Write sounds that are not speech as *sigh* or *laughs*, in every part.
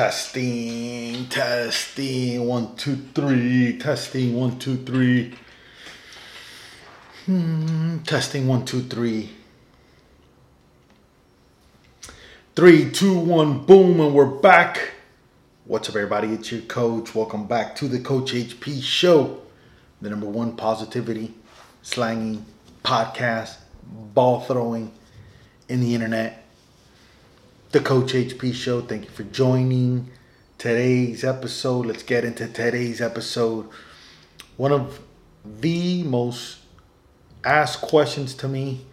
Testing, testing, one, two, three. Testing, one, two, three. Hmm, testing, one, two, three. Three, two, one, boom, and we're back. What's up, everybody? It's your coach. Welcome back to the Coach HP Show, the number one positivity, slanging podcast, ball throwing in the internet the Coach HP Show. Thank you for joining today's episode. Let's get into today's episode. One of the most asked questions to me.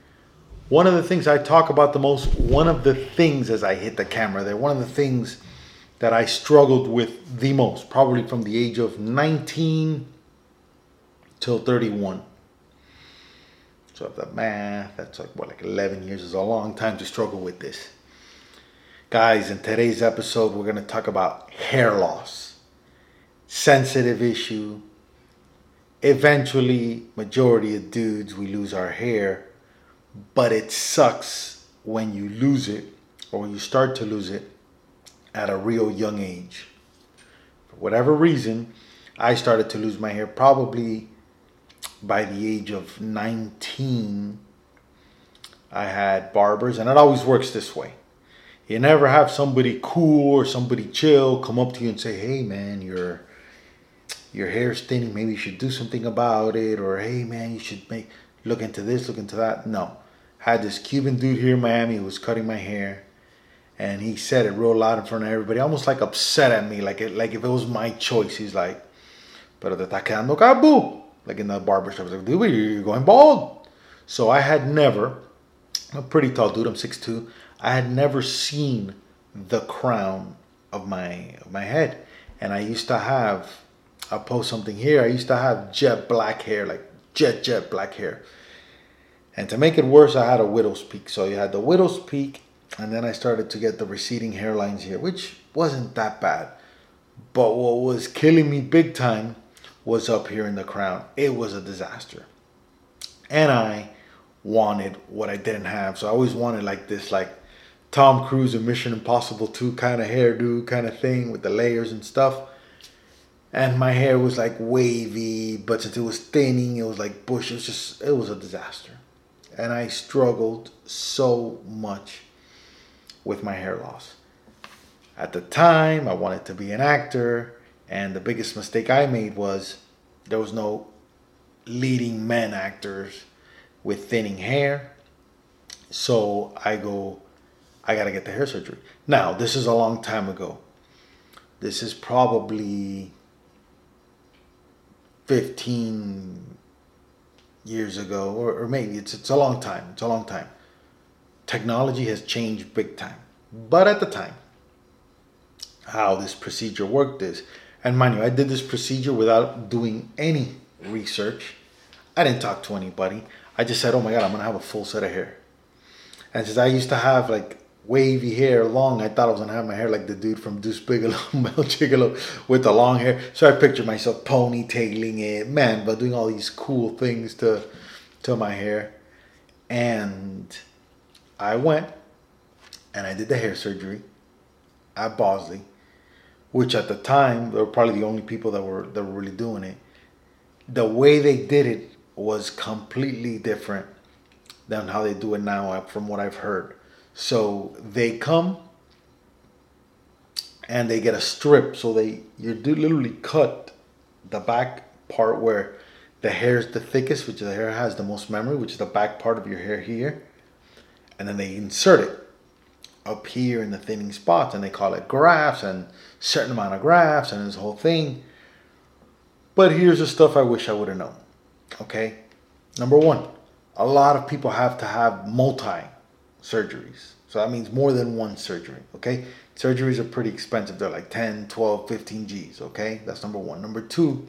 One of the things I talk about the most, one of the things as I hit the camera there, one of the things that I struggled with the most, probably from the age of 19 till 31. So if the math, that's like what, like 11 years is a long time to struggle with this. Guys, in today's episode, we're going to talk about hair loss. Sensitive issue. Eventually, majority of dudes, we lose our hair, but it sucks when you lose it or you start to lose it at a real young age. For whatever reason, I started to lose my hair probably by the age of 19. I had barbers, and it always works this way you never have somebody cool or somebody chill come up to you and say, "Hey, man, your your hair's thinning. Maybe you should do something about it." Or, "Hey, man, you should make look into this, look into that." No, had this Cuban dude here in Miami who was cutting my hair, and he said it real loud in front of everybody, almost like upset at me, like it, like if it was my choice. He's like, "Pero te está quedando cabu," like in the barbershop. I was like, "Dude, you're going bald." So I had never. I'm a pretty tall dude. I'm 6'2". I had never seen the crown of my of my head, and I used to have. I'll post something here. I used to have jet black hair, like jet jet black hair. And to make it worse, I had a widow's peak. So you had the widow's peak, and then I started to get the receding hairlines here, which wasn't that bad. But what was killing me big time was up here in the crown. It was a disaster. And I wanted what I didn't have. So I always wanted like this, like Tom Cruise in Mission Impossible 2 kind of hairdo kind of thing with the layers and stuff. And my hair was like wavy, but since it was thinning, it was like bush. It was just, it was a disaster. And I struggled so much with my hair loss. At the time, I wanted to be an actor, and the biggest mistake I made was there was no leading men actors with thinning hair. So I go, I got to get the hair surgery. Now, this is a long time ago. This is probably 15 years ago, or, or maybe it's, it's a long time. It's a long time. Technology has changed big time. But at the time, how this procedure worked is, and mind you, I did this procedure without doing any research. I didn't talk to anybody. I just said, oh my God, I'm going to have a full set of hair. And since I used to have like wavy hair long. I thought I was gonna have my hair like the dude from Deuce Bigalow, *laughs* Male Gigolo, with the long hair. So I pictured myself ponytailing it, man, but doing all these cool things to to my hair. And I went and I did the hair surgery at Bosley, which at the time they were probably the only people that were that were really doing it. The way they did it was completely different than how they do it now, from what I've heard. So they come and they get a strip. So they you do literally cut the back part where the hair is the thickest, which the hair has the most memory, which is the back part of your hair here, and then they insert it up here in the thinning spots, and they call it grafts and certain amount of grafts and this whole thing. But here's the stuff I wish I would have known. Okay, number one, a lot of people have to have multi surgeries. So that means more than one surgery, okay? Surgeries are pretty expensive. They're like 10, 12, 15 G's, okay? That's number one. Number two,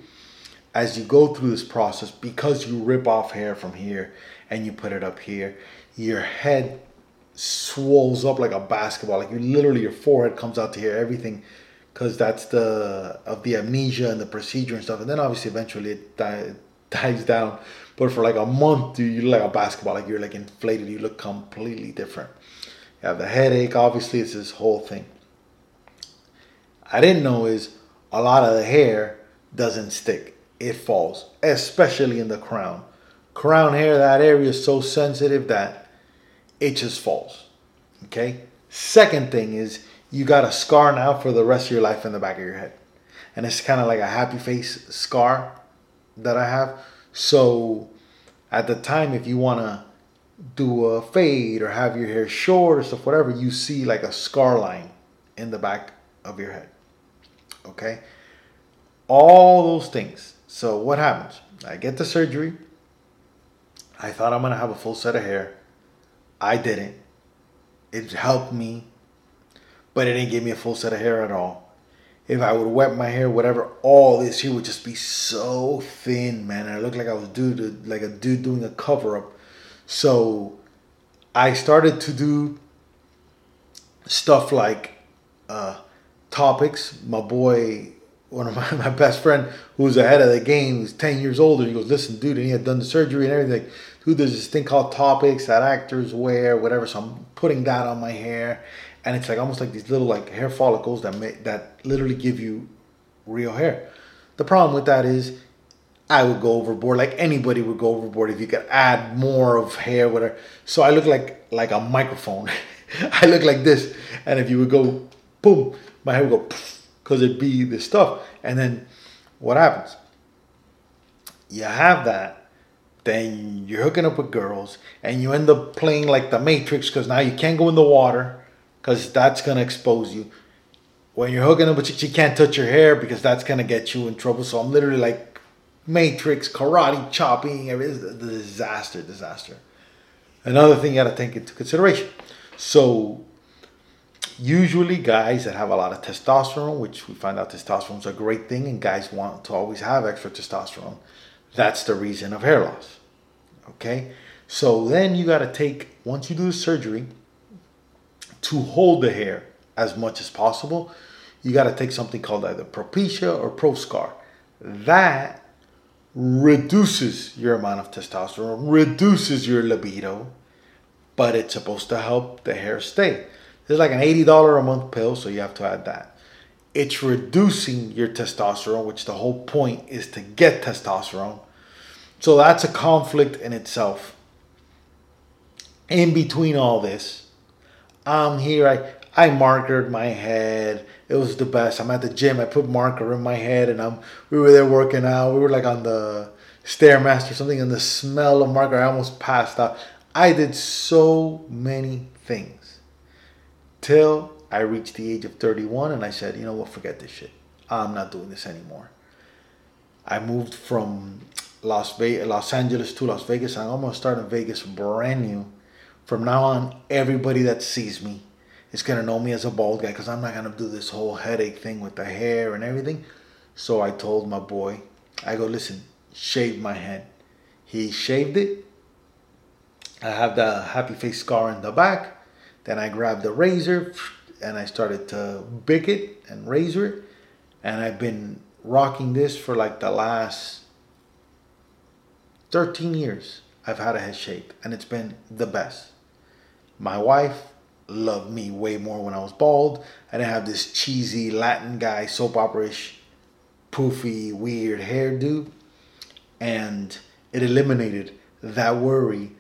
as you go through this process, because you rip off hair from here and you put it up here, your head swells up like a basketball. Like you literally, your forehead comes out to here, everything, because that's the of the amnesia and the procedure and stuff. And then obviously, eventually, it die, *laughs* dies down. But for like a month, dude, you look like a basketball. Like you're like inflated. You look completely different. You have the headache. Obviously, it's this whole thing. I didn't know is a lot of the hair doesn't stick. It falls, especially in the crown. Crown hair, that area is so sensitive that it just falls. Okay. Second thing is you got a scar now for the rest of your life in the back of your head. And it's kind of like a happy face scar that I have. So at the time, if you want to do a fade or have your hair short or stuff, whatever, you see like a scar line in the back of your head. Okay? All those things. So what happens? I get the surgery. I thought I'm going to have a full set of hair. I didn't. It helped me, but it didn't give me a full set of hair at all if I would wet my hair, whatever, all this here would just be so thin, man. And I looked like I was dude like a dude doing a cover up. So I started to do stuff like uh, Toppiks. My boy, one of *laughs* my, my best friend who's ahead of the game, who's 10 years older, he goes, listen, dude, and he had done the surgery and everything. Dude, there's this thing called Toppiks that actors wear, whatever. So I'm putting that on my hair and it's like almost like these little like hair follicles that may, that literally give you real hair. The problem with that is I would go overboard like anybody would go overboard if you could add more of hair whatever. So I look like like a microphone. *laughs* I look like this and if you would go boom my hair would go because it'd be this stuff and then what happens? You have that then you're hooking up with girls and you end up playing like the matrix because now you can't go in the water because that's gonna expose you. When you're hooking up, but you can't touch your hair because that's gonna get you in trouble. So I'm literally like Matrix, karate, chopping, everything. Disaster, disaster. Another thing you gotta take into consideration. So usually guys that have a lot of testosterone, which we find out testosterone is a great thing, and guys want to always have extra testosterone. That's the reason of hair loss. Okay, so then you got to take once you do the surgery, to hold the hair as much as possible, you got to take something called either Propecia or Proscar. That reduces your amount of testosterone, reduces your libido, but it's supposed to help the hair stay. It's like an $80 a month pill, so you have to add that. It's reducing your testosterone, which the whole point is to get testosterone. So that's a conflict in itself. In between all this, I'm here. I I markered my head. It was the best. I'm at the gym. I put marker in my head, and I'm. We were there working out. We were like on the stairmaster, or something, and the smell of marker. I almost passed out. I did so many things till I reached the age of 31, and I said, you know what? Forget this shit. I'm not doing this anymore. I moved from Las Vegas, Los Angeles to Las Vegas. I'm almost starting Vegas brand new from now on, everybody that sees me is gonna know me as a bald guy because I'm not gonna do this whole headache thing with the hair and everything. So I told my boy, I go, listen, shave my head. He shaved it. I have the happy face scar in the back. Then I grabbed the razor and I started to bick it and razor it. And I've been rocking this for like the last 13 years. I've had a head shape and it's been the best. My wife loved me way more when I was bald. I didn't have this cheesy Latin guy, soap opera-ish, poofy, weird hairdo. And it eliminated that worry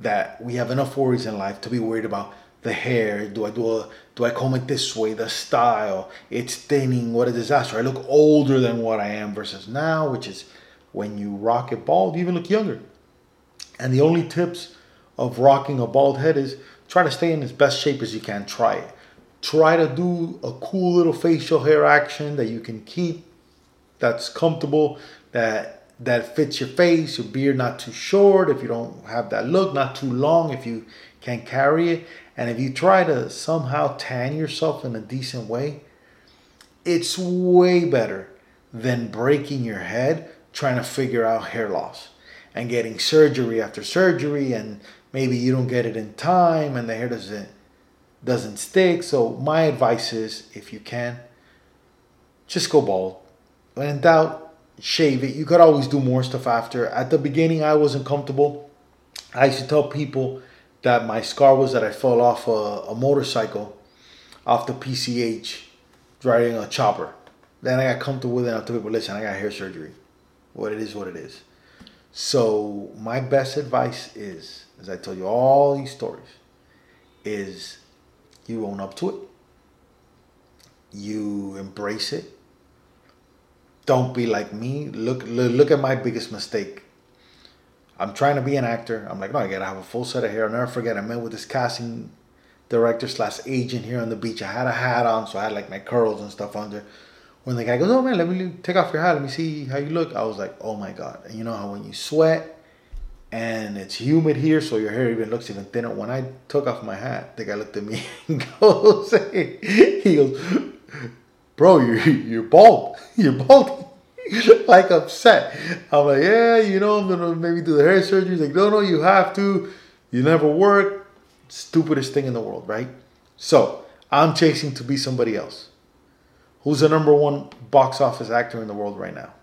that we have enough worries in life to be worried about the hair. Do I do a do I comb it this way? The style, it's thinning. What a disaster! I look older than what I am versus now, which is when you rock it bald, you even look younger. And the only tips of rocking a bald head is try to stay in as best shape as you can. Try it. Try to do a cool little facial hair action that you can keep, that's comfortable, that that fits your face, your beard not too short if you don't have that look, not too long if you can carry it. And if you try to somehow tan yourself in a decent way, it's way better than breaking your head trying to figure out hair loss and getting surgery after surgery and maybe you don't get it in time and the hair doesn't doesn't stick. So my advice is if you can just go bald. When in doubt, shave it. You could always do more stuff after. At the beginning, I wasn't comfortable. I used to tell people that my scar was that I fell off a, a motorcycle off the PCH driving a chopper. Then I got comfortable with it. I told people, listen, I got hair surgery. What it is, what it is. So my best advice is, as I tell you all these stories, is you own up to it. You embrace it don't be like me. Look, look, at my biggest mistake. I'm trying to be an actor. I'm like, no, I gotta have a full set of hair. I'll never forget. I met with this casting director slash agent here on the beach. I had a hat on, so I had like my curls and stuff under. When the guy goes, "Oh man, let me take off your hat. Let me see how you look," I was like, "Oh my god!" And you know how when you sweat and it's humid here, so your hair even looks even thinner. When I took off my hat, the guy looked at me *laughs* and goes, *laughs* "He goes, bro, you're you're bald. *laughs* You're bald. like upset. I'm like, yeah, you know, I'm gonna maybe do the hair surgery. He's like, no, no, you have to. You never work. Stupidest thing in the world, right? So I'm chasing to be somebody else. Who's the number one box office actor in the world right now?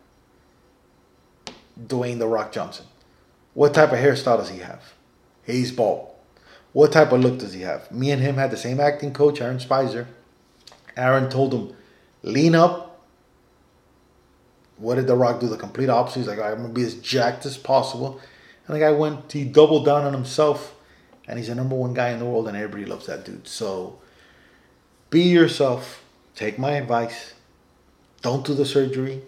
Dwayne the Rock Johnson. What type of hairstyle does he have? He's bald. What type of look does he have? Me and him had the same acting coach, Aaron Spicer. Aaron told him, lean up. What did The Rock do? The complete opposite. He's like, I'm gonna be as jacked as possible. And the guy went, he doubled down on himself, and he's the number one guy in the world, and everybody loves that dude. So be yourself. Take my advice. Don't do the surgery.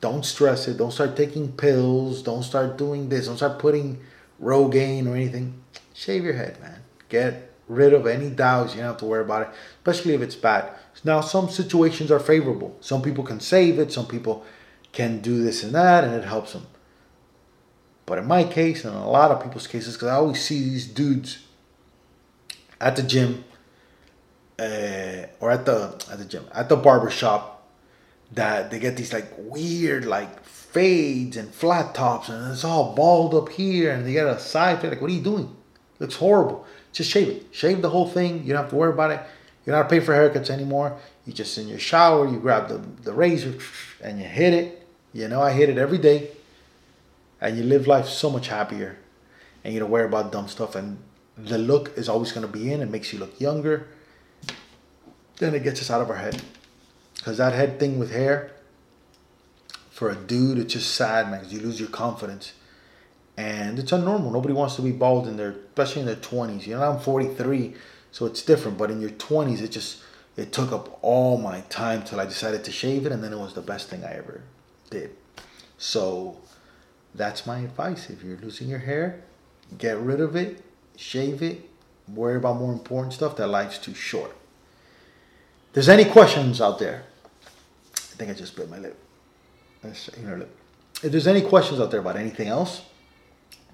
Don't stress it. Don't start taking pills. Don't start doing this. Don't start putting Rogaine or anything. Shave your head, man. Get rid of any doubts. You don't have to worry about it, especially if it's bad. Now, some situations are favorable. Some people can save it, some people can do this and that, and it helps them. But in my case, and a lot of people's cases, because I always see these dudes at the gym uh, or at the at the gym at the barber shop that they get these like weird like fades and flat tops and it's all bald up here and they get a side fade. Like, what are you doing? It looks horrible. Just shave it. Shave the whole thing. You don't have to worry about it. You don't have to pay for haircuts anymore. You just in your shower, you grab the, the razor and you hit it. You know, I hit it every day. And you live life so much happier. And you don't worry about dumb stuff. And the look is always going to be in. It makes you look younger. Then it gets us out of our head. Because that head thing with hair, for a dude, it's just sad, man. You lose your confidence. And it's unnormal. Nobody wants to be bald in their, especially in their 20s. You know, I'm 43. So it's different. But in your 20s, it just it took up all my time till I decided to shave it, and then it was the best thing I ever did. So that's my advice. If you're losing your hair, get rid of it, shave it, worry about more important stuff. That life's too short. There's any questions out there, think I just bit my lip. Lip. If there's any questions out there about anything else,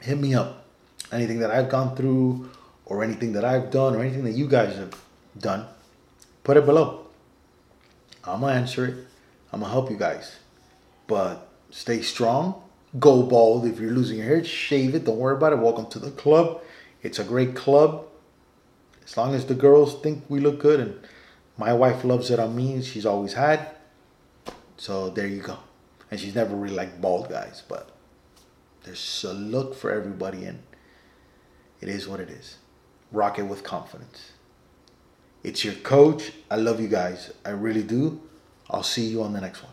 hit me up. Anything that I've gone through or anything that I've done or anything that you guys have done, put it below. I'm to answer it. I'm to help you guys. But stay strong. Go bald. If you're losing your hair, shave it. Don't worry about it. Welcome to the club. It's a great club. As long as the girls think we look good and my wife loves it on me she's always had. So there you go. And she's never really liked bald guys, but there's a look for everybody and it is what it is. Rock it with confidence. It's your coach. I love you guys. I really do. I'll see you on the next one.